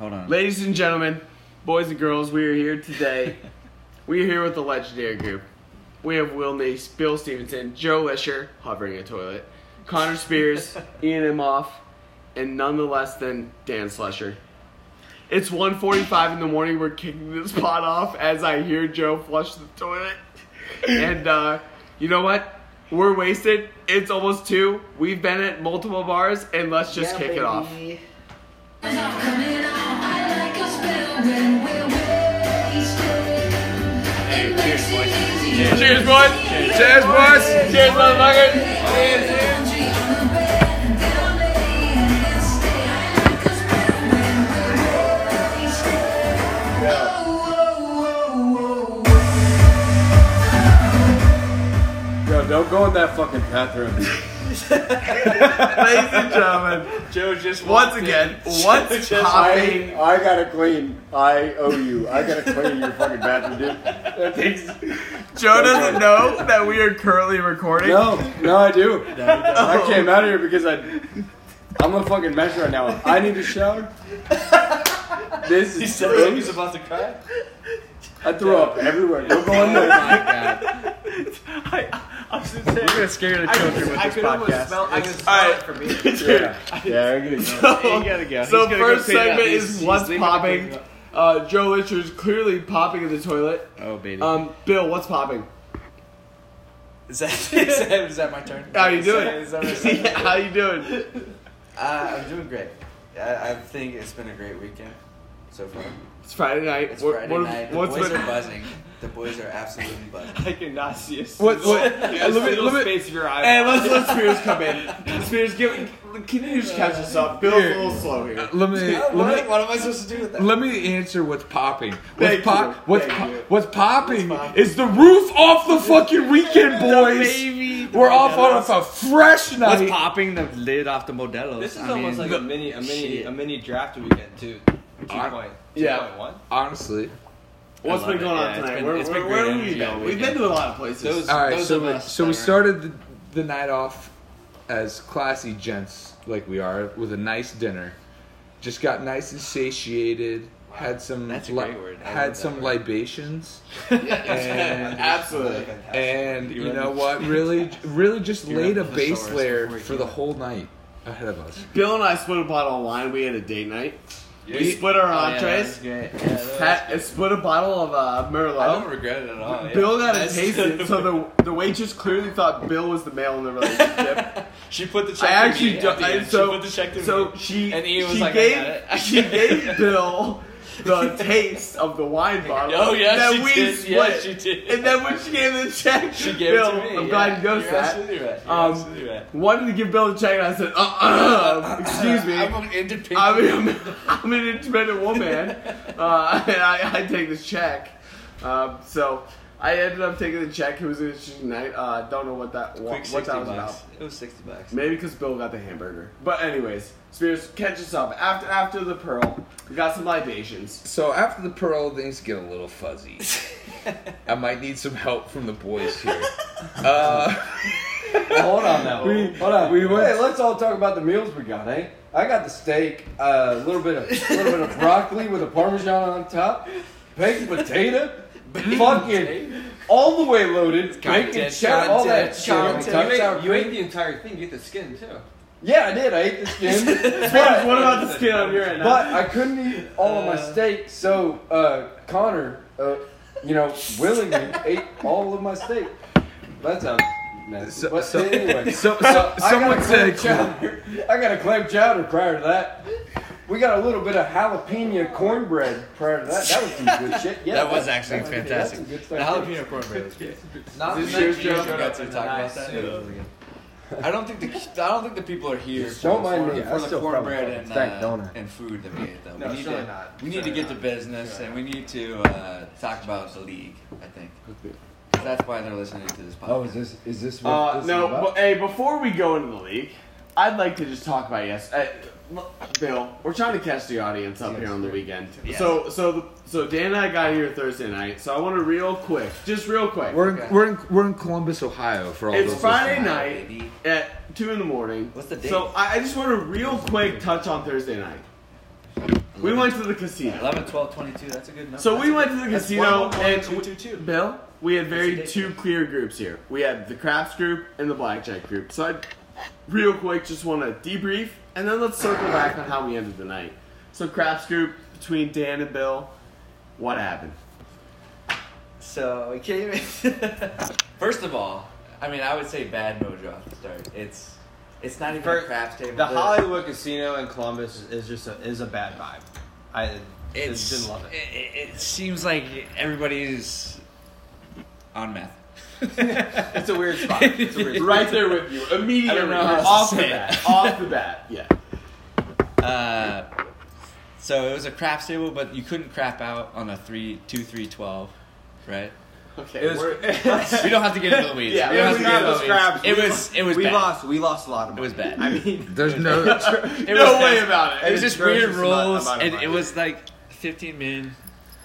hold on. Ladies and gentlemen, boys and girls, we are here today. we are here with the legendary group. We have Will Nace, Bill Stevenson, Joe Lisher, hovering a toilet, Connor Spears, Ian Imhoff, and none the less than Dan Slusher. It's 1.45 in the morning. We're kicking this pot off as I hear Joe flush the toilet. And uh, you know what? We're wasted. It's almost 2. We've been at multiple bars, and let's just kick it off. Cheers, boys. Cheers, boys. Cheers, motherfucker. Yo, don't go in that fucking bathroom. Ladies and gentlemen, Joe just once again, what's popping? I, I gotta clean. I owe you. I gotta clean your fucking bathroom, dude. That takes. Joe doesn't know that we are currently recording. No, no, I do. I came out of here because I. I'm a fucking mess right now. I need a shower. This is. He said he's about to cry. I threw up everywhere. Don't go in there. Oh god. I, I'm We're gonna scare the children with I this could almost podcast. smell. I can All smell it from me. Yeah, yeah, I'm gonna go. So, you gotta go. so He's gonna go first clean up. segment He's- is he's what's leaving to popping. clean up. Uh, Joe Licher's clearly popping in the toilet. Oh baby. Um, Bill, what's popping? is that is that, is that my turn? How you doing? Is that, is that my Yeah, How you doing? Uh, I'm doing great. I, I think it's been a great weekend so far. It's Friday night. It's What- Friday what- night. The What's boys been- are buzzing. The boys are absolutely buzzing. I cannot see a What- what- single- let a me- let me- space of your eye. Hey, let's let Spears come in. Spears, give, can you just catch us up? Bill's a little slow here. Let me What, let me what am I supposed to do with that? let me answer what's popping. What's Thank pop? you. What's Thank po- you. what's popping What's popping? is the roof off the fucking weekend, boys. Baby, We're off on a fresh night. What's popping the lid off the Modelos? This is I almost mean, like a mini, a mini, shit. a mini draft weekend too. Two point, Yeah. two point one. Honestly. What's I been going it. on Yeah, tonight? been- where it's where, been where have we energy been? all We've been to a lot of places. Those- All right, Those so we, so we started the, the night off as classy gents like we are with a nice dinner. Just got nice and satiated. Had some That's a li- great word. Had some word. libations, and Absolutely. and You you know what? Really, really just You laid a ready for the base layer for the whole night ahead of us. Bill and I split a bottle of wine. We had a date night. We We- split our Oh, entrees. was great. Yeah, that was Had, good. split a bottle of uh, I don't Merlot. regret it at all. yeah. Bill got to taste it, so the the waitress clearly thought Bill was the male in the relationship. she put the check. I actually me do, at the I, end. so she put the check to so me. she And Ian was she like, I gave got it. She gave. Bill the taste of the wine bottle. Oh yeah, that she we did. split. Yeah, she did. And then when she gave the check, she gave Bill, it to me. I'm yeah. glad you noticed that. Absolutely right. You're Um, absolutely right. Wanted to give Bill the check, and I said, uh, uh, excuse me. I'm an independent. I mean, I'm, I'm an independent woman, uh, and I, I take this check. Um, so I ended up taking the check. It was an interesting night. Uh, don't know what that what, what that was bucks. about. It was sixty bucks. Maybe because Bill got the hamburger. But anyways, Spears, catch us up. After after the pearl, we got some libations. So after the pearl, things get a little fuzzy. I might need some help from the boys here. Uh, Well, hold on now. We- hold on. we went- hey, let's all talk about the meals we got, eh? I got the steak, a little bit of little bit of broccoli with a parmesan on top, baked potato, fucking all the way loaded, bacon, Content, chow, all that content, shit. on content. top, You ate, you ate the entire thing. You ate the skin too. Yeah, I did. I ate the skin, but, what about the skin on your end? but I couldn't eat all of my steak, so uh, Connor, uh, you know, willingly ate all of my steak. That sounds nasty. So- but so- anyway, so, so I got someone a said, clam chowder. I got a clam chowder prior to that. We got a little bit of jalapeno cornbread prior to that. That was some good shit. Yeah, that was actually that- fantastic. good The jalapeno cornbread was great. Not This the year's night Joe you We showed got to talk the about nice that. Suit. I don't think the I don't think the people are here. Just don't for, mind for, me. for I the still probably cornbread fucking and uh, don't and food that we ate though. No, we need surely to not. we need to Surely get to business Surely and we need to uh, talk about the league. I think that's why they're listening to this podcast. Oh, is this is this what Uh, this is no, about? but, hey, before we go into the league, I'd like to just talk about yes. Look, Bill, we're trying to catch the audience up here on the weekend. Yes. So, so, so Dan and I got here Thursday night. So I want to real quick, just real quick. we're in, Okay. we're in we're in Columbus, Ohio. For all those It's those Friday night baby. at two in the morning. What's the date? So I, I just want to real quick touch on Thursday night. We went to the casino. 11, 12, 22. That's a good number. So we went a to the that's casino one, one, and two, two, two. Bill, we had very two date. clear groups here. We had the craps group and the blackjack group. So I, real quick, just want to debrief and then let's circle back on how we ended the night. So craps group between Dan and Bill, what happened? So we came in. First of all, I mean, I would say bad mojo at the start. It's it's not even For- a craps table. The Hollywood Casino in Columbus is just a, is a bad vibe. I It's, didn't love it. It, it seems like everybody's on meth. It's a weird spot. It's a weird spot. Right there with you, immediately, I don't know how off the bat, it. off the bat, yeah. Uh, so it was a craps table, but you couldn't crap out on a three, two, three, twelve, right? Okay, It was. we're- We don't have to get into the weeds. Yeah, we don't have to get into got the those weeds. crabs. It was it was we bad. lost. We lost a lot of It was bad. I mean, There's no. It no was way about it. It was just weird rules, and it was like fifteen min.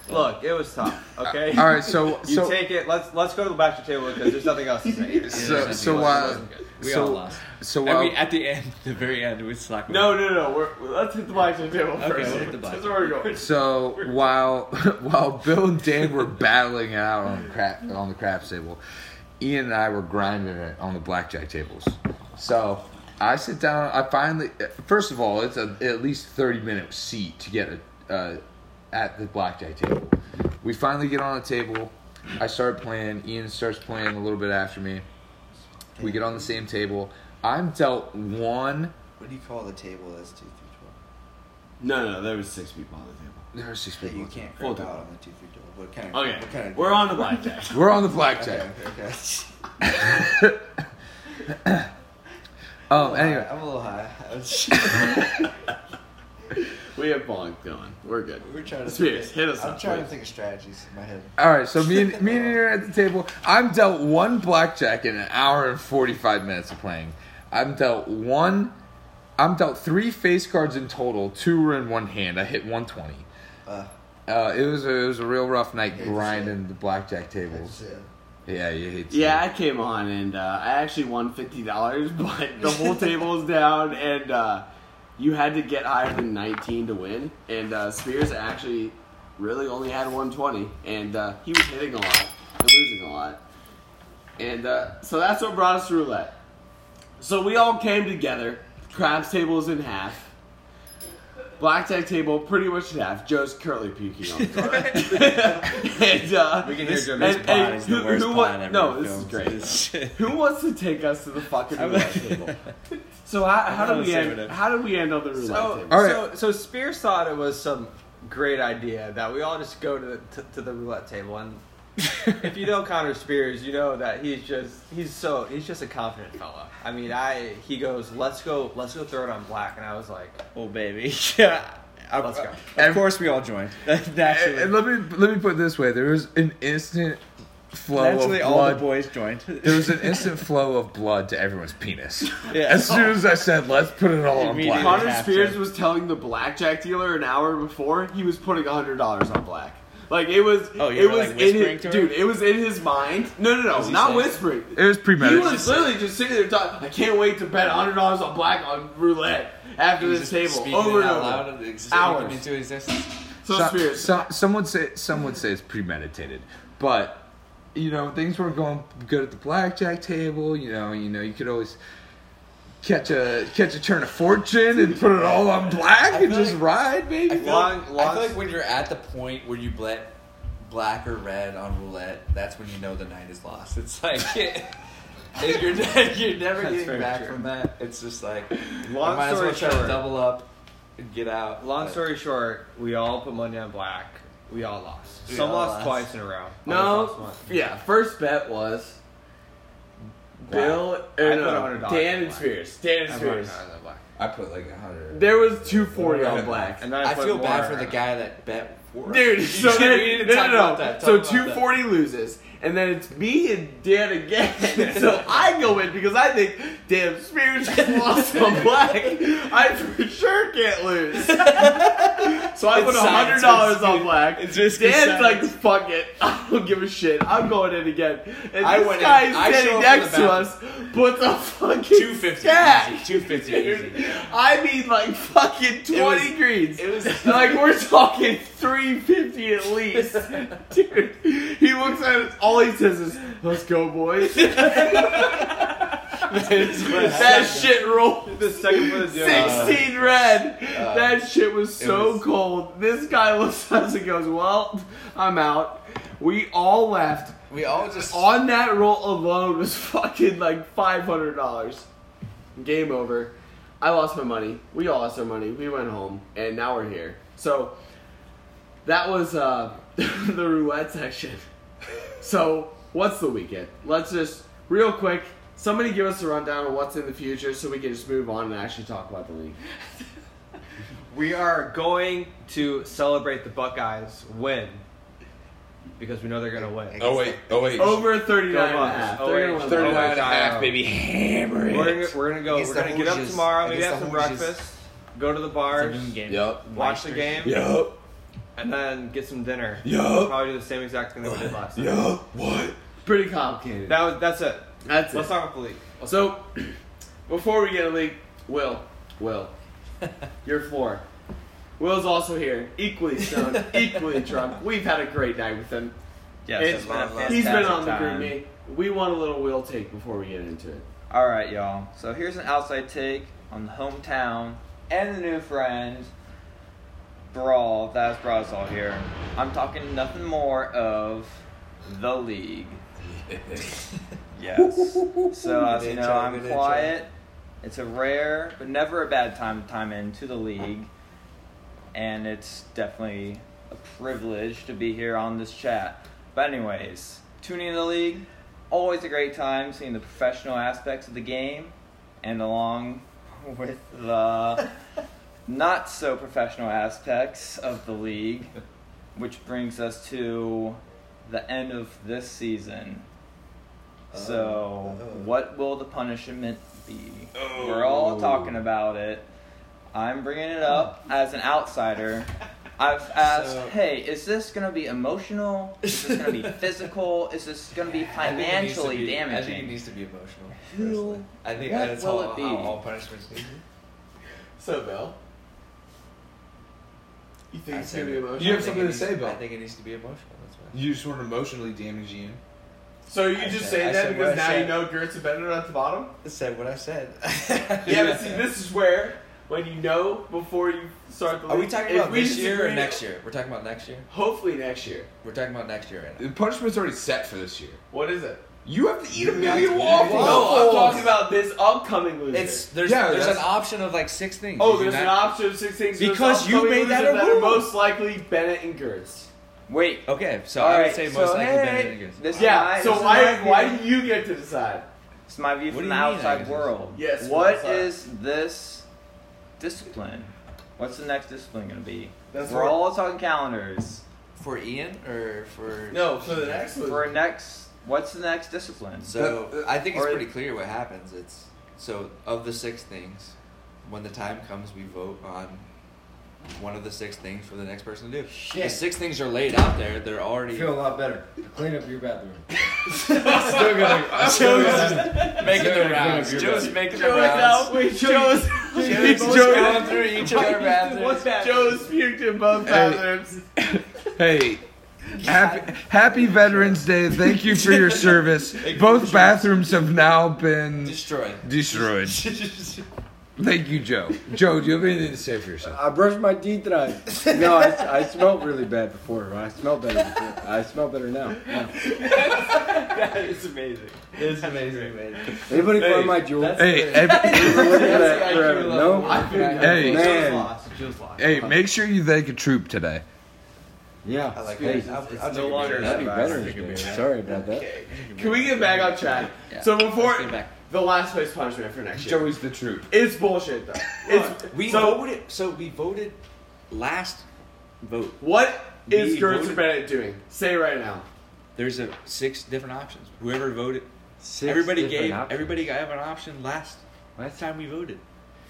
Look, it was tough. Uh, okay. All right, so You so take it. Let's let's go to the back of the table because there's nothing else to say. so so uh, it while. We so all lost. so And while we, uh, at the end, the very end, we slacked. No, no, no. We're, let's hit the blackjack table Okay, first. we'll hit the That's where we're going. So while while Bill and Dan were battling it out on the crap on the craps table, Ian and I were grinding it on the blackjack tables. So I sit down. I finally, first of all, it's a at least thirty minute seat to get a, uh, at the blackjack table. We finally get on the table. I start playing. Ian starts playing a little bit after me. We get on the same table. I'm dealt one. What do you call the table that's two through twelve? No, no, there was six people on the table. There are six That people. you can't Full crap out on the two through twelve. What kind of? Okay, What kind of we're on the blackjack. We're on the Okay, blackjack. okay, okay. Um. Anyway, I'm a little high. we have bonk going. We're good. We're trying to. Spears, hit us I'm up, trying please. to think of strategies in my head. All right, so me and me and Ian are at the table. I'm dealt one blackjack in an hour and forty five minutes of playing. I'm dealt one. I'm dealt three face cards in total. Two were in one hand. I hit one twenty. Uh, Uh, it was a, it was a real rough night Hate to grinding the blackjack tables. that's. Yeah, you hate. to Yeah, I came on and uh, I actually won fifty dollars, but the whole table was down, and uh, you had to get higher than nineteen to win. And uh, Spears actually really only had one twenty, and uh, he was hitting a lot and losing a lot. And uh, so that's what brought us to roulette. So we all came together. Crabs table is in half. Blackjack table pretty much in half. Joe's currently puking on the toilet. and, uh, We can hear Joe. and- This and pod is the who- who pod wa- No, this is great. Who wants to take us to the fucking roulette table? So how, how did we saving end? it. How did we end on the roulette So, table? All right. so, so Spears thought it was some great idea that we all just go to the, to, to the roulette table, and if you know Connor Spears, you know that he's just he's so he's just a confident fella. I mean, I he goes, let's go, let's go throw it on black, and I was like, Oh baby, yeah. Of, Let's go. Of course, we all joined. Naturally, And, and let me let me put it this way: there was an instant flow naturally, of all the blood. boys joined. there was an instant flow of blood to everyone's penis. Yeah. As soon as I said, "Let's put it all on black," Connor Spears check. was telling the blackjack dealer an hour before he was putting hundred dollars on black. Like it was, Oh, it were, was like, in his, to dude. It was in his mind. No, no, no, was not saying? whispering. it was premeditated. He was literally just sitting there talking. I can't wait to bet hundred dollars on black on roulette after this table over and over. Hours. into existence. So, So- so- some would say some would say it's premeditated, but you know things weren't going good at the blackjack table. You know, you know you could always catch a catch a turn of fortune and put it all on black and just like- ride, baby. I feel, Long- like, long- I feel like when you're at the point where you bet black or red on roulette, that's when you know the night is lost. It's like you're you're never That's getting back true. from that. It's just like Long I might as well story try short- to double up and get out. long But- story short, we all put money on black. We all lost. We Some all lost, lost. twice in a row. No, yeah. First bet was Bill I or put no, $100 uh, Dan and. Spears. Dan and Spears. money on black. I put like a hundred. There was two forty on black. And then I, I feel bad for the guy that bet. For Dude, so then, we need to no, no, no. that. So two forty loses, And then it's me and Dan again. so I go in because I think, Dan Spears just lost on black. I for sure can't lose. So I put It's a hundred dollars on black. It's just Dan's science. like, fuck it. I don't give a shit. I'm going in again. And I this in. guy is I standing next to us puts a fucking Two fifty. Two fifty easy. I mean, like fucking twenty was- greens. it was- like we're talking three fifty at least, dude. He looks at us. All he says is, "Let's go, boys." That shit rolled. The second the deal. Sixteen red. uh, that shit was so was- cold. This guy looks at us and goes, "Well, I'm out." We all left. We all just On that roll alone was fucking like five hundred dollars. Game over. I lost my money. We all lost our money. We went home, and now we're here. So that was uh, the roulette section. So what's the weekend? Let's just real quick. Somebody give us a rundown of what's in the future, so we can just move on and actually talk about the league. We are going to celebrate the Buckeyes win because we know they're gonna win. Oh wait, oh wait. Over 39 and a half. Oh, They're wait. gonna 39 and a Oh, half, baby. Hammer it. We're gonna, we're gonna go. Against We're gonna get up tomorrow. Maybe have some Hoosiers. breakfast. Go to the bars. Yup. Watch the game. Yep. And then get some dinner. Yup. Probably do the same exact thing that we did last time. Yup. What? Pretty complicated. That was, that's it. That's it. Let's talk about the league. So, before we get a league, Will, Will, your floor. Will's also here, equally stoned, equally drunk. We've had a great night with him. Yes, It's- it's been a he's been on the time. group me. We want a little Will take before we get into it. All right, y'all. So here's an outside take on the hometown and the new friend brawl. That's Brazil here. I'm talking nothing more of the league. Yes. So as you know, I'm quiet. It's a rare, but never a bad time to time into the league, and it's definitely a privilege to be here on this chat. But anyways, tuning in the league, always a great time seeing the professional aspects of the game, and along with the not so professional aspects of the league, which brings us to the end of this season. So, Oh. what will the punishment be? We're all oh. talking about it. I'm bringing it up as an outsider. I've asked, So- hey, is this going to be emotional? Is this going to be physical? Is this going to be I think it needs to financially damaging? I think it needs to be emotional. Who- I think what that's will all, it be? how all punishments need to be. So, Bill, you think I it's gonna be emotional? You have something to needs- say, Bill. I think it needs to be emotional. That's why. You just want emotionally damage you. So you I just said- say I that because now you said. know Gert's a better at the bottom? I said what I said. Yeah, but see, this is where when you know before you start the Are we talking about we this year or next year? We're talking about next year. Hopefully next year. We're talking about next year right now. The punishment's already set for this year. What is it? You have to eat a You million have to eat waffles. No, I'm talking about this upcoming loser. It's there's Yeah, there's an option of like six things. oh, Did you there's an option of six things. Because you made that losers a are rule. most likely Bennett and Gertz. Wait. Okay, so All I would right, say so most likely hey, Bennett and Gibbs. This Yeah. is So my, why this is my why do you get to decide? It's my view What from the you mean I outside get world. Yes, from What outside. is this discipline? What's the next discipline going to be? That's We're what- all talking calendars. For Ian or for No, for the next one. For next, what's the next discipline? So I think it's Or- pretty clear what happens. It's so of the six things, when the time comes, we vote on one of the six things for the next person to do. The six things are laid out there. They're I already feel a lot better. Clean up your bathroom. still gonna, I'm still gonna, making the rounds. clean up your Joe's making the Joe is rounds. out. Wait, Joe's. Joe's Joe- going through each of our bathrooms. Joe's puked in both bathrooms. Hey, happy, happy Veterans Day. Thank you for your service. Both bathrooms have now been Destroyed. destroyed. Thank you, Joe. Joe, do you have anything to say for yourself? I brushed my teeth tonight. No, I, I smelled really bad before. I smelled better before. I smell better now. Yeah. that is amazing. It's amazing, man. Anybody Hey, find my jewels? Hey, every, Look at that IQ forever. level. No? I feel that. Hey. Man. lost. Lost. hey, make sure you thank a troop today. Yeah. I like hey, that. I'll, it's I'll no longer picture. Happy that Veterans Sorry about that. Can we get back on track? Yeah. So before Let's get back. The last place punishment for next year, Joey's the truth. it's bullshit though. It's We so voted. So we voted last vote. what is We Gertz voted- Bennett doing? Say right now. There's a six different options. Whoever voted, Six everybody different gave options. everybody gave an option last last time we voted.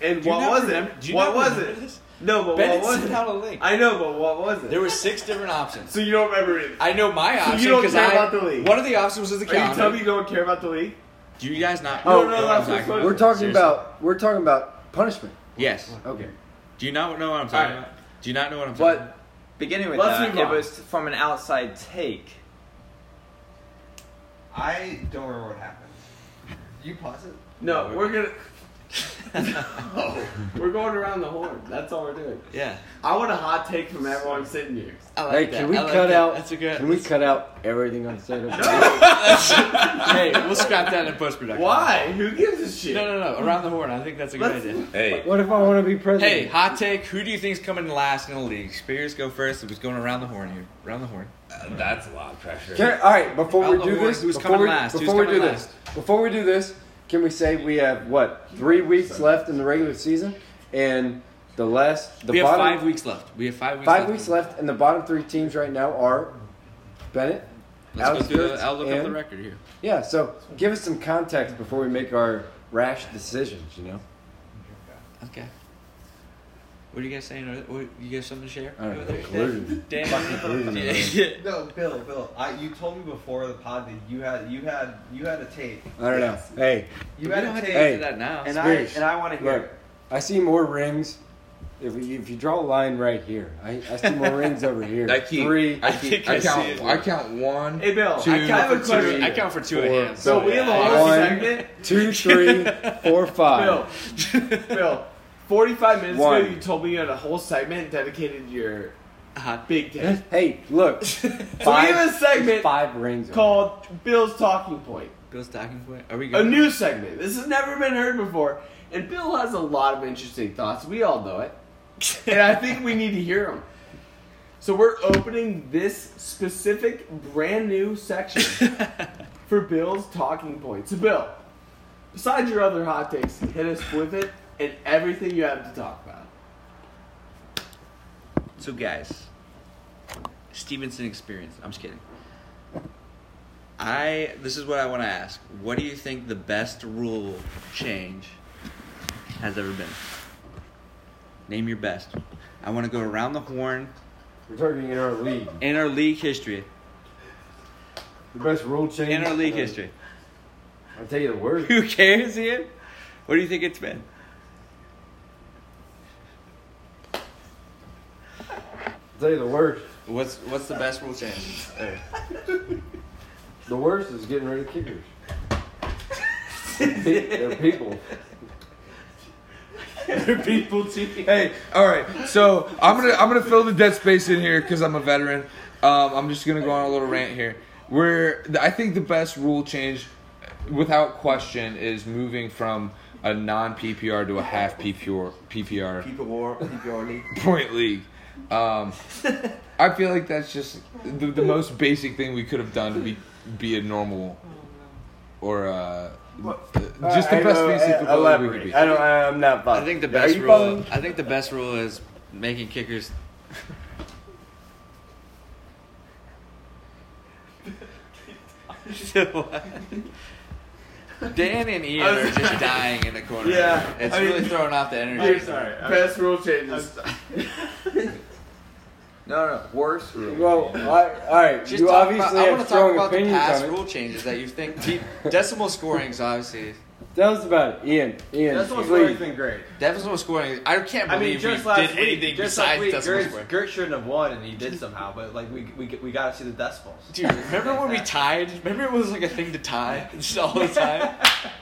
And Do you what not was remember- it? do you what not was remember it? this? No, but Bennett what was sent it? out a link. I know, but what was it? There were six different options. so you don't remember it. I know my So option you don't because care I about the league? one of the options was the Are you telling me you don't care about the league? Do you guys not? Oh, no, know what that's I'm talking We're talking Seriously. about we're talking about punishment. Yes. Okay. Do you not know what I'm talking Alright. about? Do you not know what I'm talking about? But Beginning with Let's that, move it on. was from an outside take. I don't remember what happened. You pause it. no, we're gonna. no, we're going around the horn. That's all we're doing. Yeah. I want a hot take from everyone sitting here. I like Hey, that. can we I like cut that. out? That's a good. Can we cut out everything on state? hey, we'll scrap that in post production. Why? Who gives a shit? No, no, no. Around the horn. I think that's a good Let's- idea. Hey, What if I want to be president? Hey, hot take. Who do you think's coming last in the league? Spears go first. It was going around the horn here. Around the horn. Uh, that's a lot of pressure. Can, all right, before Out we do horn. this, Who's before coming we, last? Who's before we do coming this, before we do this, can we say we have what three weeks left in the regular season, and the last the we have bottom five weeks left. We have five weeks. five left. weeks left, and the bottom three teams right now are Bennett. Let's go through Outskirts the. I'll look up and- the record here. Yeah, so give us some context before we make our rash decisions. You know, Okay. What are you guys saying? Are- what- You guys something to share? I don't over know, there? collusion. Dan, Yeah. No, Bill, Bill. I, you told me before the pod that you had you had you had a tape. I don't know. Hey, You we had don't a have to tape, Hey. answer that now. and I and I want to hear. look, it. I see more rings. If you, if you draw a line right here, I, I see more rings over here. I keep. Three. I, keep, I, I count. it. I count one. Hey, Bill. Two, I have a Two- question. I count for two Four. hands. So we have a whole One. segment. two, three, four, five. Bill, Bill, 45 minutes One. ago, you told me you had a whole segment dedicated to your Hot. big take. Hey, look. So we Five, have a segment five rings. over called Bill's Talking Point. Bill's talking point. Are we A new segment. This has never been heard before. And Bill has a lot of interesting thoughts. We all know it. and I think we need to hear them. So we're opening this specific brand new section for Bill's talking point. So Bill, besides your other hot takes, hit us with it and everything you have to talk about. So guys, Stevenson experience. I'm just kidding. I this is what I want to ask. What do you think the best rule change has ever been? Name your best. I want to go around the horn We're talking in our league. in our league history. The best rule change. In our league history. I'll tell you the word. Who cares, Ian? What do you think it's been? Tell you the worst. What's what's the best rule change? The worst is getting rid of kickers. They're people. They're people too. Hey, all right. So I'm gonna I'm gonna fill the dead space in here because I'm a veteran. Um, I'm just gonna go on a little rant here. Where I think the best rule change, without question, is moving from a non PPR to a half PPR PPR People war, people league. point league. Um, I feel like that's just the, the most basic thing we could have done to be be a normal or uh, just the I best know, basic uh, football we could be. I don't. I'm not I think the best rule. following? I think the best rule is making kickers. Dan and Ian are just dying in the corner. Yeah, it's I mean- really throwing off the I'm energy. sorry. Best rule changes. No, no, worse rule. Well, I, all right. Just you talk obviously about, I have want to talk strong about the opinions past on it. rule changes that you think. Te- decimal scoring is obviously. Tell us about it, Ian. Ian, That's what's please. been great. Decimal scoring. I can't I believe mean, just we last did week, anything just besides last week, decimal Gert, scoring. Gert shouldn't have won, and he did somehow. But like, we we we got to see the decimals. Dude, remember when we tied? Remember it was like a thing to tie just all the time?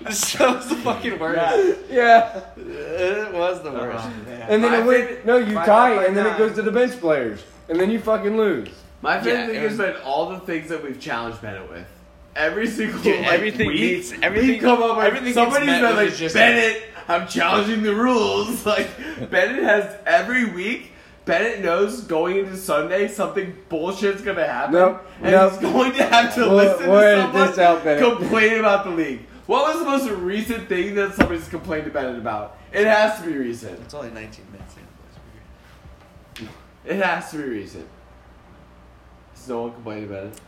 this was the fucking worst. Yeah. It was the uh-huh. worst. And then it went, no, you my- tie, my and then it nine. goes to the bench players, and then you fucking lose. My favorite Yeah, thing it has was- been all the things that we've challenged Bennett with. Every single Dude, like, everything week, beats- we everything- come up with everything gets somebody's met been with like just- Bennett. I'm challenging the rules. Like Bennett has every week. Bennett knows going into Sunday something bullshit's gonna happen, Nope, and nope. he's going to have to We'll- listen we'll to edit someone this out, Bennett. complain about the league. What was the most recent thing that somebody's complained to Bennett about? It has to be recent. It's only 19 minutes in. It has to be recent. Has no one complained about it?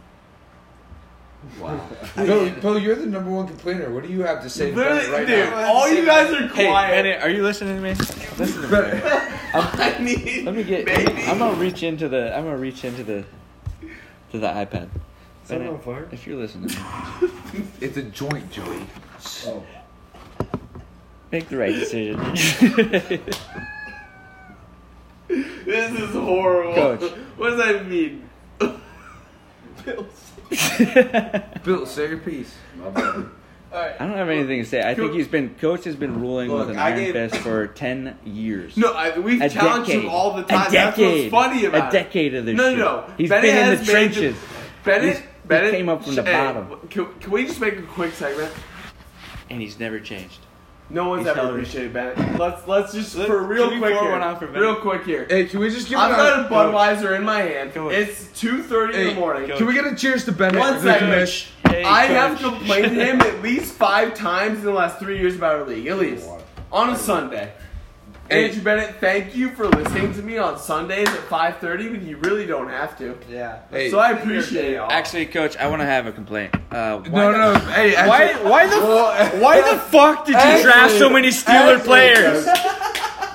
Wow. Bill, Bill, you're the number one complainer. What do you have to say to Literally, right dude, now? all you guys are quiet. Hey, quiet. Bennett, are you listening to me? Listen to me. I need. Let me get. Baby. I'm gonna reach into the. I'm gonna reach into the. To the iPad. Something on fire? if you're listening, to me, It's a joint, Joey. Oh. make the right decision. This is horrible. Coach. What does that mean? Bill, say your piece. My bad. I don't have anything to say. I think he's been coach has been ruling Look, with an I iron gave- fist for ten years. No, I, we've a challenged decade. him all the A time. decade. That's what's funny about a decade of this. No, shit. no, no. He's Bennett been in has the made trenches. Bennett, He's- he Bennett came up from the hey, eh, bottom. Can, can we just make a quick segment? and he's never changed. No one's He's ever held appreciated Bennett. Let's let's just Let- for real can we quick pour here. one out for Bennett? real quick here. Hey, can we just give I've it got a a Budweiser in my hand. Coach. It's two thirty in Hey, the morning. Can we get a cheers to Bennett? One the second. commish? Hey, I have Coach. complained to him at least five times in the last three years about our league, at least on a Sunday. Hey. Andrew Bennett, thank you for listening to me on Sundays at five thirty, when you really don't have to. Yeah. Hey, So I appreciate it. Actually, coach, I want to have a complaint. Uh, why no, the- no. Hey, Why? actually, Why the? why the fuck did you draft so many Steeler players?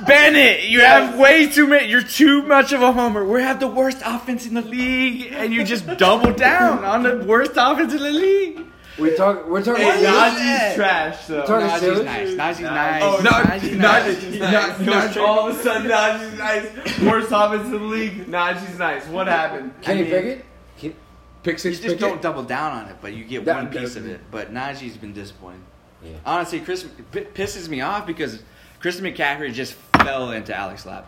Bennett, you have way too many. You're too much of a homer. We have the worst offense in the league, and you just double down on the worst offense in the league. We talk. We're talking. Hey, about Najee's trash though. Talking Najee's nice. Najee's nice. Oh, no, Najee's nice. not, not, all of a sudden, Najee's nice. Worst offense in the league. Najee's nice. What happened? Can you mean- it? Ke- pick You just don't it. double down on it, but you get That- one piece of it. But Najee's been disappointing. Yeah. Honestly, Chris p- pisses me off because Christian McCaffrey just fell into Alex lap.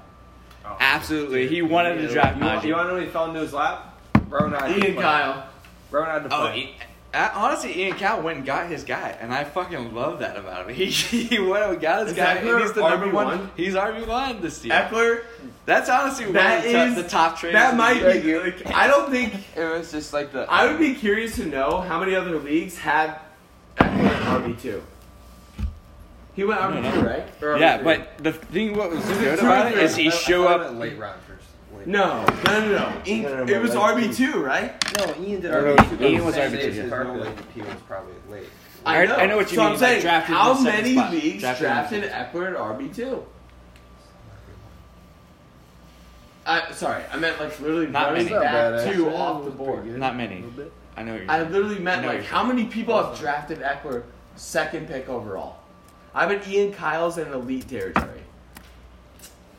Absolutely, he wanted to draft You, want, you Najee. want to know he fell into his lap? Rowan had to Ian play. Kyle. Rowan had to Oh, play. he, uh, honestly, Ian Cal went and got his guy, and I fucking love that about him. He, he went and got his Is guy, Ekeler and he's the number RB1? one. He's RB one this year. Ekeler. That's honestly one That of the, is top, the top trades. That the might league. be. Like, I don't think. It was just like the. I would be curious to know how many other leagues have Ekeler RB two. He went RB two, right? Or Yeah, but the thing what was good about or it three? is he I- I show thought up. late round first. No, no, no, no. Ian- No, no, no, it was RB two, right? No, Ian did No, no, RB2. Ian was RB2, days yeah. as Normally, Normally, Perfect. he was probably late. I- I know what you so mean, I'm saying, drafted in how many spot. leagues Drafted in the drafted Ekeler at RB two? I sorry, I meant like literally Not many. Not bad, back actually. two off the board. Not many. A little bit. I know. What you're I saying. literally I meant know like how many people have drafted Ekeler second pick overall? I bet Ian Kyle's in elite territory.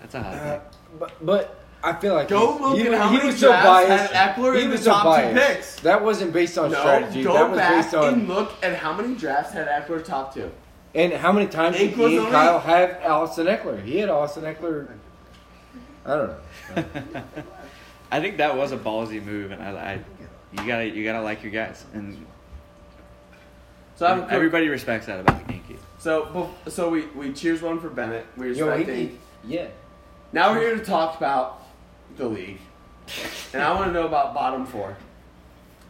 That's a hot Uh, take. but but I feel like Go he, look he, at how he many was so drafts biased. had Ekeler he in the so top two picks. That wasn't based on No, strategy. go that was back based on and look at how many drafts had Ekeler top two. and how many times did Ink was Ian. Kyle have Austin Ekeler? He had Austin Ekeler. I don't know. I think that was a ballsy move, and I, I you gotta you gotta like your guys, and So I have a quick- everybody respects that about the Yankee. So so we we cheers one for Bennett. We Yo, he, respecting. he, yeah. Now we're here to talk about the league, and I want to know about bottom four.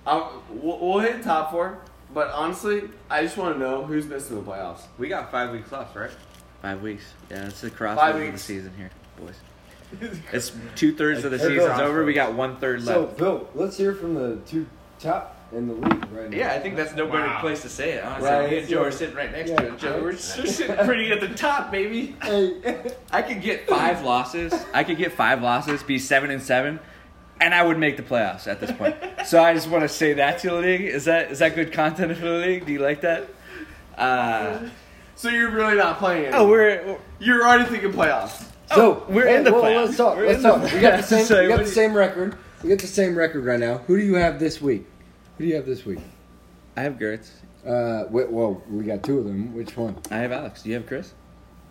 I'll, we'll, we'll hit top four, but honestly, I just want to know who's missing the playoffs. We got five weeks left, right? Five weeks. Yeah, it's the crossover of the weeks. season here, boys. It's two thirds of the Hey, Bill. season's over. We got one third So left. So, Bill, let's hear from the two top in the league right now. Yeah, I think that's no better place to say it. Honestly, Right. me and Joe are sitting right next Yeah. to each other. We're just we're sitting pretty at the top, baby. Hey, I could get five losses. I could get five losses, be seven and seven, and I would make the playoffs at this point. So I just want to say that to the league. Is that is that good content for the league? Do you like that? Uh, So you're really not playing. oh, anymore. we're you're already thinking playoffs. so we're hey, in the well, playoffs. Let's talk. We're let's in the talk. We got the same. So we got the same record. We got the same record right now. Who do you have this week? Who do you have this week? I have Gertz. Uh, wait, well, we got two of them. Which one? I have Alex. Do you have Chris?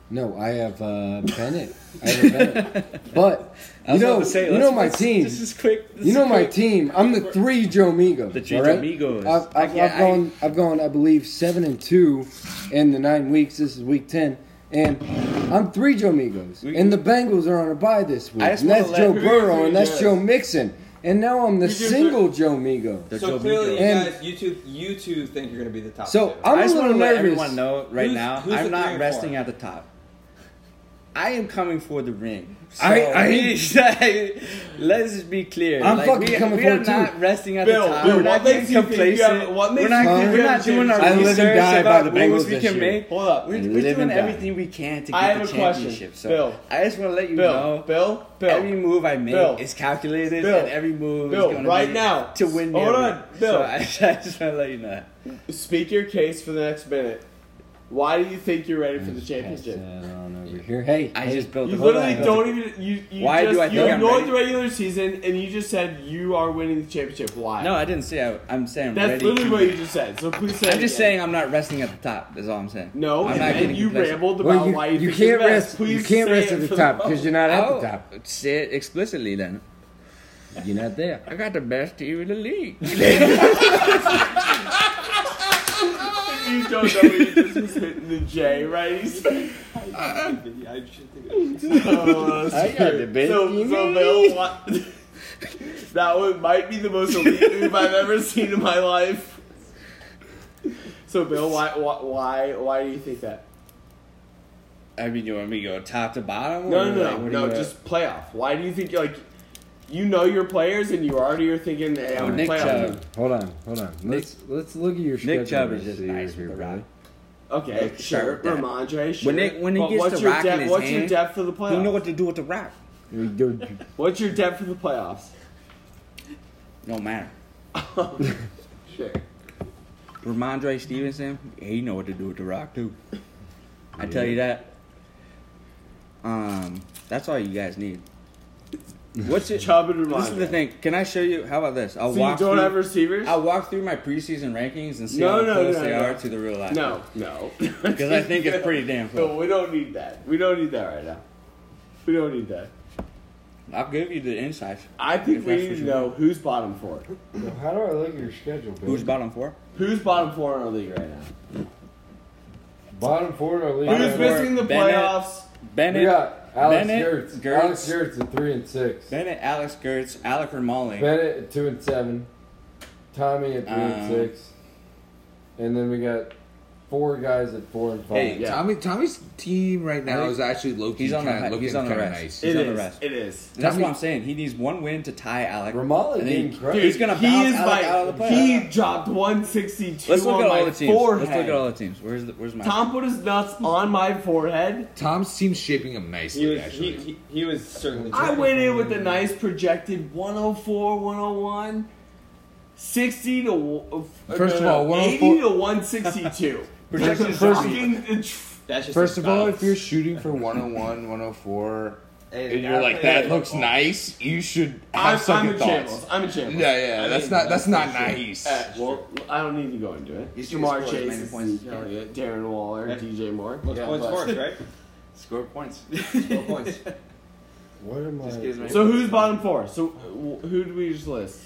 No, I have uh, Bennett. I have Bennett. But you know, say, you know my team. This is quick. This You know my quick. team. I'm the three Joe Migos. The three right? Joe Migos. I've, I've, I've gone. I've gone. I believe seven and two in the nine weeks. This is week ten, and I'm three Joe Migos. We- and the Bengals are on a bye this week, and that's Joe Burrow, and that's? Joe Mixon. And now I'm the Who's your single Joe Migo. The so Joe clearly, Migos. you And- guys, you two, you two think you're going to be the top So two. I'm I a just want little to let nervous. everyone know right Who's- now. who's I'm not resting four? at the top. I am coming for the ring. So I- I- we- let's just be clear. I'm like, fucking we, coming we for are it, too. not resting at Bill, the top. Bill, we're not what makes getting you think you complacent. have- what makes we're not, you we're not doing our I live and research die by about the moves Bengals we this can year. make. Hold up. We're, we're doing everything we can to I get have the a question. championship. So Bill. I just want to let you Bill, know. Bill, Bill. Every move I make Bill. is calculated, Bill. and every move Bill, is going right be now. to win. me Hold on. Bill. So I, I just want to let you know. Speak your case for the next minute. Why do you think you're ready for the championship? over here. Hey, I hey. just built You the literally whole don't even. You, you Why just, do I you think I'm ignored ready? the regular season and you just said you are winning the championship. Why? No, I didn't say. I, I'm saying I'm That's ready. literally to- what you just said. So please say. I'm it just again. saying I'm not resting at the top. That's all I'm saying. No, I'm and not then getting you complacent. rambled about Well, you, why you, you think you're can't the rest. best. Please You can't say rest it at the for top because you're not at Oh, the top. Say it explicitly then. You're not there. I got the best team in the league. You don't know what just was hitting the J, right? He's uh-uh. oh, I should think I got the best so, so Bill, what, that one might be the most elite move I've ever seen in my life. So Bill, why, why, why, why do you think that? I mean, you want me to go top to bottom? No, or no, no, what no, you want? just playoff. Why do you think like you know your players and you already are thinking, hey, I'm Nick playoff Chubb. team. Hold on, hold on. Let's let's look at your schedule. Nick Chubb is and just see nice here, with the brother. rock. Okay, Like, sure, sure, that. Rhamondre, sure. When Nick- when he But gets what's the your rock in depth? his What's your hand, depth for the playoffs? You know what to do with the rock. We do- What's your depth for the playoffs? No matter. Sure. Rhamondre Stevenson, he know what to do with the rock too. I tell you that. Um, that's all you guys need. What's it? Chubb and This is the thing. Can I show you? How about this? I'll So you walk don't through. have receivers? I'll walk through my preseason rankings and see No, how no, close no, they no. are to the real life. No, no. because I think it's pretty damn No, close. we don't need that. We don't need that right now. We don't need that. I'll give you the insights. I think If we that's need what to you know who's bottom four. How do I look at your schedule, Bill? Who's bottom four? Who's bottom four in our league right now? Bottom four in our league? Who's four, missing the Bennett. playoffs? Bennett, We got Alex Bennett, Gertz. Gertz. Alex Gertz at three and six. Bennett, Alex Gertz, Alec Ramali. Bennett at two and seven. Tommy at three and Um, six. And then we got four guys at four and five. Hey, Yeah. Tommy. Tommy's team right now I think is actually low key he's on the kind hi- of looking he's on the rest. nice. He's It on the rest. It is. And that's Tommy- what I'm saying. He needs one win to tie Alec. Ramali and then getting he- crushed. he's gonna he is Alec my. out of the he dropped 162 Let's look on at all my the teams. forehead. Let's look at all the teams. Where's the, where's my? Tom put his nuts on my forehead. Tom's team's shaping up nicely. He was actually. he, he, he was certainly. I went in with a nice projected 104, 101, 60 to uh, First no, of no, all, 80 to 162. Projected Fucking- first- That's just First of all, if you're shooting for 101, 104, Hey, and you're like that looks nice, you should have I'm, second I'm a thoughts. shambles. I'm a shambles. Yeah, yeah, I that's not that's not sure. nice. Uh, well, I don't need to go into it. You should Ja'Marr score as Chase, many points. hell yeah, Darren Waller, Yeah. DJ Moore. What's Yeah, points but- for us, right? Score points. Twelve points. What am I? Just gives me- So who's bottom four? So who do we just list?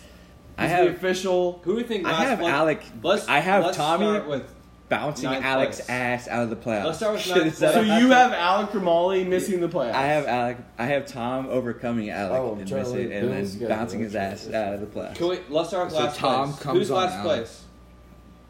I Who's have- the official. Who do you think? I last have one- Alec. Let's. I have let's Tommy start with. Bouncing ninth Alec's place. ass out of the playoffs. Let's start with Shit, ninth So you have Alec Ramali missing the playoffs. I have Alec. I have Tom overcoming Alec Oh, and, missing, and then bouncing his ass out of the playoffs. Can we, let's start with So last Tom place. comes Who's on last Alec. place?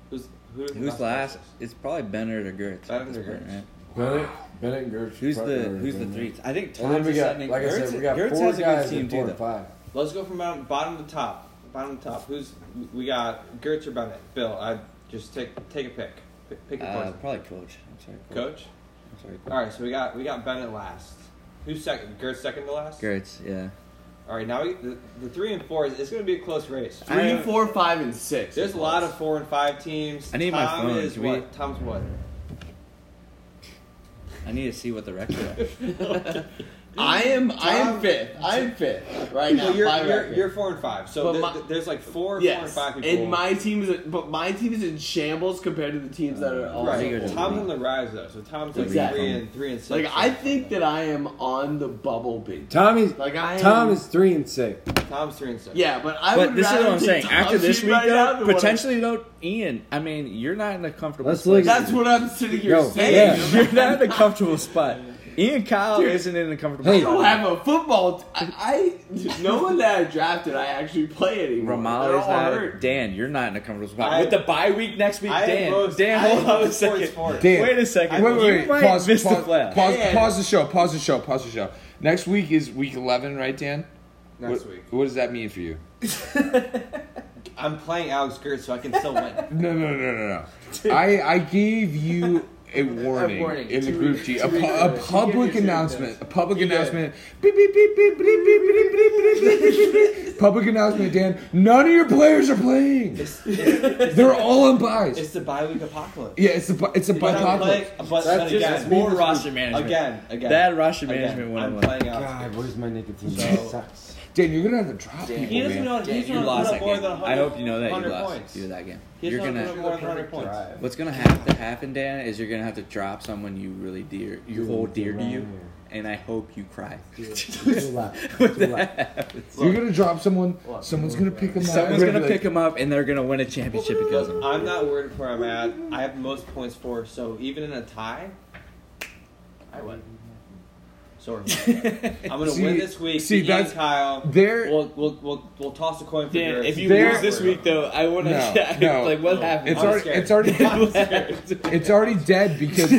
Who's who do you think Who's last? place It's probably Bennett or Gertz. Bennett or Gertz. right? Bennett, Bennett and Gertz. Who's the Who's the three? I think Tom's then we got, ascending. like I said, we got Gertz four has a good team too, though. five. Let's go from bottom, bottom to top. Bottom to top. Who's we got? Gertz or Bennett? Bill, I just take take a pick. Pick, pick a Uh, probably coach. I'm sorry, Coach. I'm sorry, All right, so we got we got Bennett last. Who's second? Gertz second to last. Gertz. Yeah. All right, now we, the, the three and four is it's going to be a close race. I Three, have- four, five, and six. There's a lot of four and five teams. I need my phone. Is Can we- what? Tom's what? I need to see what the record is. I am. Mm. I am fifth. I am fifth right now. Well, you're, by you're, you're four and five. So But th- my- there's like four, yes, four and five people. and my team is, but my team is in shambles compared to the teams that are all. I right. think Tom's on the rise though, so Tom's like Exactly. three and three and six. Like I think that I am on the bubble big. Tommy's Like I Tom am, is three and six. Tom's three and six. Yeah, but I but would this is what I'm saying. Tom's After this team week, right though, than I- potentially though, Ian. I mean, you're not in a comfortable. Let's place. look That's what I'm sitting here Yo, saying. yeah. You're not in a comfortable spot. Ian Kyle Dude. isn't in a comfortable Hey. I don't have a football. T- I, I no one that I drafted I actually play anymore. They're Romali's not. hurt. Dan, you're not in a comfortable spot. I- With the bye week next week, I Dan. most- Dan, hold on a second. for. Dan, Wait a second. Wait, wait, wait. might Pause, miss pause, the pause, Dan. pause the show. Pause the show. Pause the show. Next week is week 11, right, Dan? Next what, week. What does that mean for you? I'm playing Alex Gertz, so I can still win. No, no, no, no, no. I, I gave you a warning, warning. in the group weeks- G. A, pu- a public gave your two announcement. A public announcement. Beep, beep, beep, beep, beep, beep, beep, beep, beep, beep, beep, beep, beep. Public announcement, Dan. None of your players are playing. It's, it's, They're all on buys. it's the bye week apocalypse. Yeah, it's a bu- it's a But I'm apocalypse. playing, but, but That's again, just More roster management. again, again. That roster again, management I'm playing Alex God, Gertz. where's my nicotine? So- sucks. Dan, you're gonna have to drop people, He doesn't man. know. Dan, He's you lost that more game. than I hope you know that you lost points. you that game. He's you're gonna. more than 100 points. What's gonna have to happen, Dan, is you're gonna have to drop someone you really dear, you hold dear to you, and I hope you cry. when. You're gonna drop someone. Someone's gonna pick them up. Someone's They're gonna pick him up, and they're gonna win a championship because of him. I'm not worried where I'm at. I have most points for, so even in a tie, I win. Sort of. I'm gonna See- win this week. see, Ian that's- Kyle. They're We'll, we'll, we'll, we'll toss a coin for Dan, yours. if you There- lose this week, though, I want to. No, no. like, what happened? it's I'm already scared. it's already What happened? it's already dead because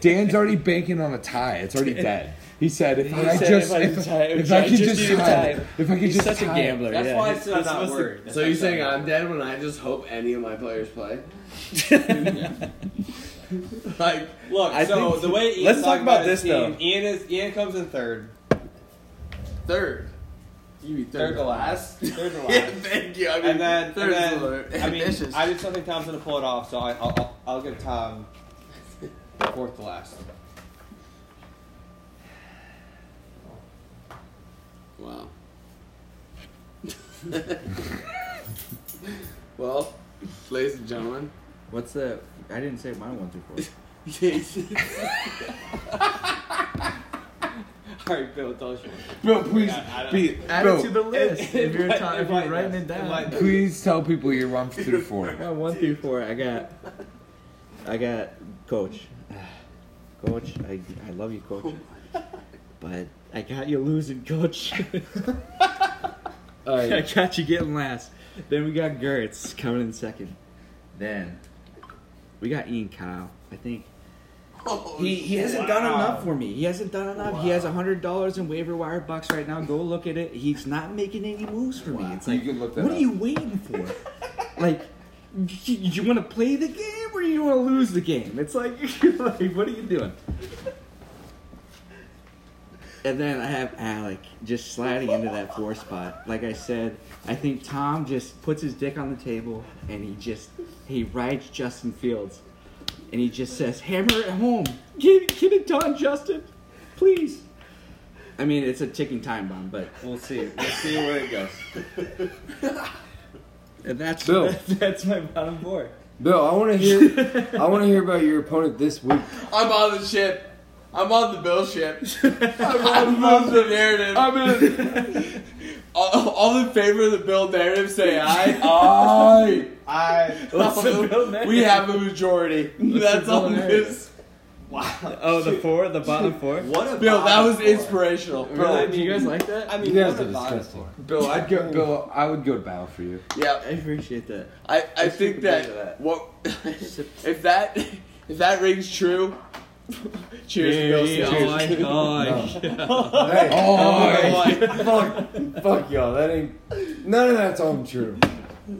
Dan's already banking on a tie. It's already dead. He said if I said just if I if, could tie- if I I could just just need a tie, tie. if I could He's just such a tie- gambler. That's yeah. why I said I'm not was the- worried. That's So you're I saying I'm I'm dead when I just hope any of my players play? Yeah. Like, Look, I so think- the way Ian's let's talk talking about his this, though. Ian is Ian comes in third. third. You be third, Third to last. Third to last. yeah, thank you. I mean, And then, third and is a little then I mean, ambitious. I just don't think Tom's gonna pull it off, so I, I'll, I'll, I'll give Tom fourth to last. Wow. well, ladies and gentlemen, What's the? I didn't say mine one through four. All right, Bill, tell us yours. Bill, please, I- I don't- be, Add Bill, it to the list if you're, ta- if you're writing it down. please tell people your one through four. Yeah, one through four. I got. I got coach. Coach, I, I love you, coach. But I got you losing, coach. I got you getting last. Then we got Gertz coming in second. Then we got Ian Kyle. I think oh, he, he hasn't done enough for me. He hasn't done enough. He has hundred dollars in waiver wire bucks right now. Go look at it. He's not making any moves for me. It's like, You can look that what up. are you waiting for? like, you, you want to play the game or you want to lose the game? It's like, like, what are you doing? And then I have Alec just sliding into that four spot. Like I said, I think Tom just puts his dick on the table and he just he rides Justin Fields, and he just says, "Hammer it home, get get it done, Justin, please." I mean, it's a ticking time bomb, but we'll see. We'll see where it goes. And that's Bill. that's my bottom four. Bill, I want to hear. I want to hear about your opponent this week. I'm on the ship. I'm on the Bill ship. I'm on the narrative. I'm in. all, all in favor of the Bill narrative, say aye. Aye. I What's the Bill narrative? we have a majority. That's all narrative? this. Oh, the four, the bottom four. what a Bill, that was four. inspirational. Really? Do you guys like that? I mean, You guys what are a bottom disgusting. four. Bill, I'd go. Bill, I would go to battle for you. Yeah, I appreciate that. I, I Let's think take a bite of that, that. what if that if that rings true. Cheers, Bill. Cheers. Hey, Oh, my god. fuck, oh fuck y'all. That ain't. None of that's all true.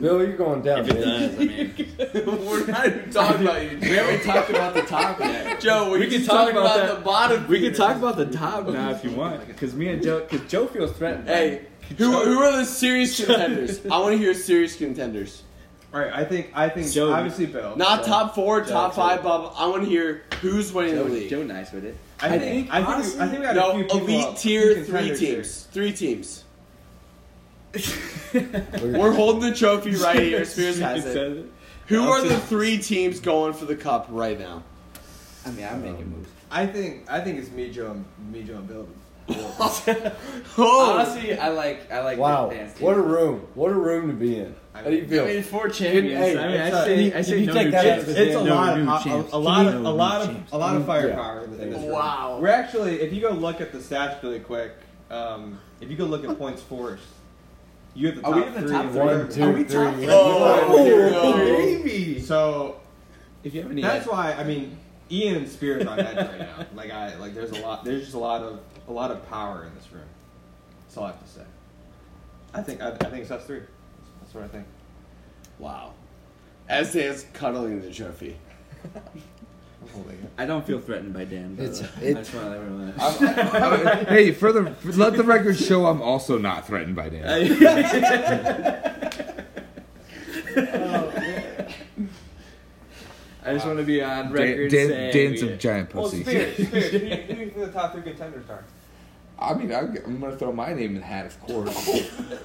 Bill, you're going down. man. We're not even talking about you. We haven't talked about the top yet. Joe, we, We can can talk talk about, about the bottom. We can talk about the top now if you want, because me and Joe, because Joe feels threatened. Hey, who, who are the serious contenders? I want to hear serious contenders. All right, I think I think Joe- obviously Bill. Not top four, top five, Bob. I want to hear who's winning the Joe, league. Joe nice with it. I think I think honestly- I think we got no, a few people elite up, tier, three contenders here. teams. Three teams. We're holding the trophy right here. Spears has it. Who are the three teams going for the cup right now? I mean, I'm making um, moves. I think I think it's me, Joe, and me, Joe, and Bill. Oh, Honestly, I like I like Wow, Dan's what a room! What a room to be in. How do you feel? I mean, four champions. Hey, I mean, I I a- say, if I you- say if you no take new that champs. of the It's a No lot, new a, a, champs. a lot of a lot of a lot of Yeah. firepower in this room. Wow. We're actually, if you go look at the stats really quick, um, if you go look at points forced, you have the Are top we in the three. top three? One, everything. two, we three. top- Oh, baby. So If you have any, that's why I mean Ian and Spears on edge right now. Like I like there's a lot there's just a lot of a lot of power in this room. That's all I have to say. I think I, I think it's us three. That's what I think. Wow. As is cuddling the trophy. I'm holding it. I don't feel threatened by Dan. by the It's- way. I it's- just want everyone to- hey, for the let the record show, I'm also not threatened by Dan. Oh. I just want to be on Dan, record Dan, saying Dan's we- a giant Well, pussy. Spears, Spears, who do you who do you think the top three contenders are? I mean, I'm, I'm gonna throw my name in the hat, of course.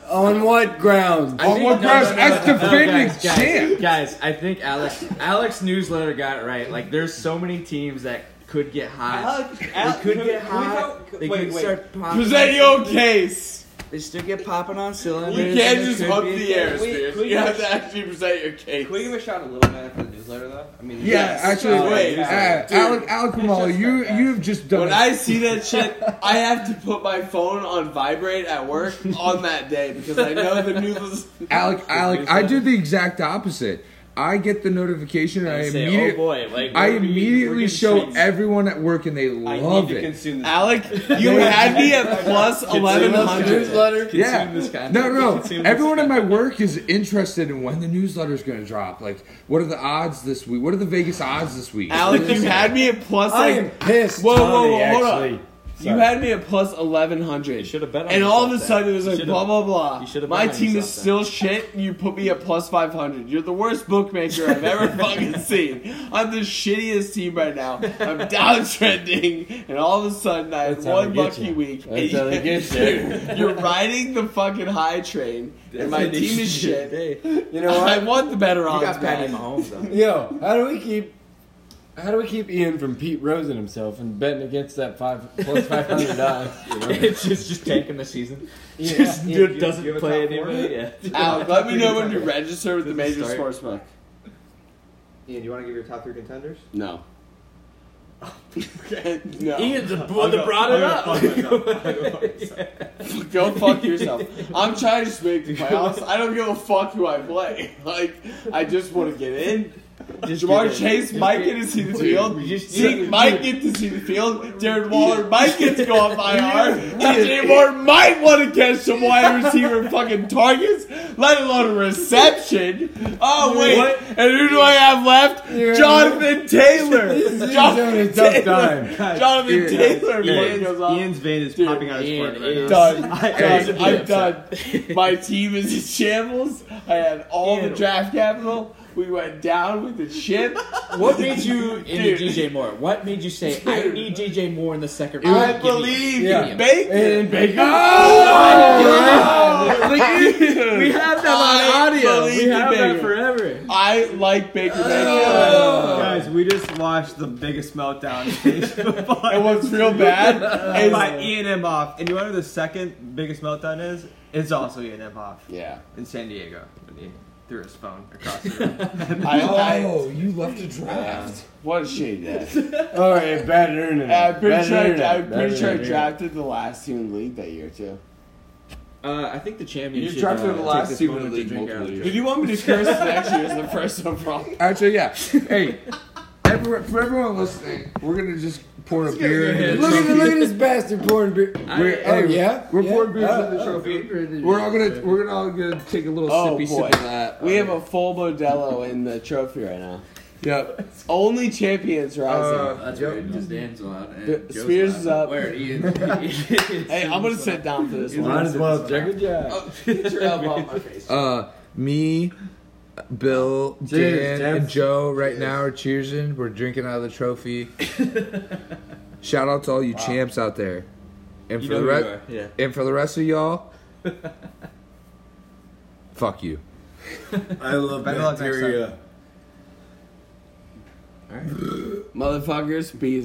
On what grounds? I On think- what no, grounds? no, no, As no, no, defending guys, guys, champ. Guys, I think Alec's Alec's newsletter got it right. Like, there's so many teams that could get hot. Alex, They could get hot. They wait, could wait. start popping. Present your case. They still get popping on cylinders. You can't just could hook the air, Can we- Spears. You have to actually present your case. Can we give a shout a little bit for the newsletter though? I mean, Yeah, actually, wait, uh. Alec, Alec Kamala, you you've just done. When it. I see that shit, I have to put my phone on vibrate at work on that day because I know the news. Alec, Alec, I do the exact opposite. I get the notification and I say, immediately, oh boy, like I we're we're immediately show treats. everyone at work and they I love need to it. consume this. Alec, you had me at plus eleven hundred. Newsletter. Yeah, this content. no, no. Consume Everyone at my work is interested in when the newsletter is going to drop. Like, what are the odds this week? What are the Vegas odds this week? Alec, you had me at plus I like am pissed. Whoa, whoa, Tommy, whoa, hold on. You had me at plus eleven hundred. should have bet on And all of a sudden it was like blah blah blah. you should've My team is still shit. and You put me at plus five hundred. You're the worst bookmaker I've ever fucking seen. I'm the shittiest team right now. I'm downtrending, and all of a sudden I had That's one lucky you. week. That's how they get you. You're riding the fucking high train, and my team is shit. Hey, You know what? I want the better You odds. got Patty. Mahomes though. Yo, how do we keep? How do we keep Ian from Pete Rosen himself and betting against that five plus five hundred dollars? You know? it's just just tanking the season. Yeah. Just Yeah. dude doesn't you play top four? anybody. Yeah. Al, let me know when you register with the major Start. sports book. Ian, do you want to give your top three contenders? No. okay. no. Ian's the I'll one that brought it up. fuck go fuck. Go fuck yourself. I'm trying to make the playoffs. I don't give a fuck who I play. Like, I just want to get in. Ja'Marr Chase might get to see the field. just- Zeke might get to see the field. Jared Waller might get to go off IR. DJ Moore might want to catch some wide receiver fucking targets, let alone a reception. Oh wait, What? and who do I have left? You're- Jonathan Taylor. He's Jonathan tough Taylor. Jonathan Ian- Taylor Ian's, goes. Ian's vein is Dude, popping out his Ian foot right is- now. Done. Hey, Done. I'm done. My team is in shambles. I had all the draft capital. We went down with the ship. What made you into Dude. DJ Moore? What made you say I Dude. need DJ Moore in the second round? I believe Yeah. in Baker. And Baker. Oh, we have that on audio. We have that forever. I like Baker oh. Mayfield. Guys, we just watched the biggest meltdown it was football. And what's real bad is by Ian Imhoff. And you know what the second biggest meltdown is? It's also Ian Imhoff yeah. in San Diego when he threw his phone across the room. I, I, Oh, you left a draft. what a shame, Dad. All right, bad internet. I'm pretty Bad sure. internet. I'm Bad pretty sure I internet. drafted the last team in the league that year too. Uh, I think the champion. You drafted uh, the last team in the league multiple years. If you want me to curse next year as the first overall, Actually, yeah. Hey, everyone, for everyone listening, we're gonna just pour a beer in the Look at, trophy. look at this bastard pouring beer. We're, Oh hey, yeah, we're yeah? pouring beers Oh, in the oh. trophy. We're all gonna we're gonna all gonna take a little Oh, sippy boy. sip of that. we have a full Modelo in the trophy right now. Yep. Only champions rising. Uh, That's Yep. weird. Just Dan's allowed. and The- Joe's Spears allowed. is up. Where Ian? hey, I'm gonna sit down for this one. Might as well check it out. Oh, get your elbow on my face. Uh, me, Bill, Cheers, Dan, and. Joe right now are cheersing. We're drinking out of the trophy. Shout out to all you champs out there, and You for know the rest. Yeah. and for the rest of y'all, fuck you. I love Better luck next bacteria. Motherfuckers, bees.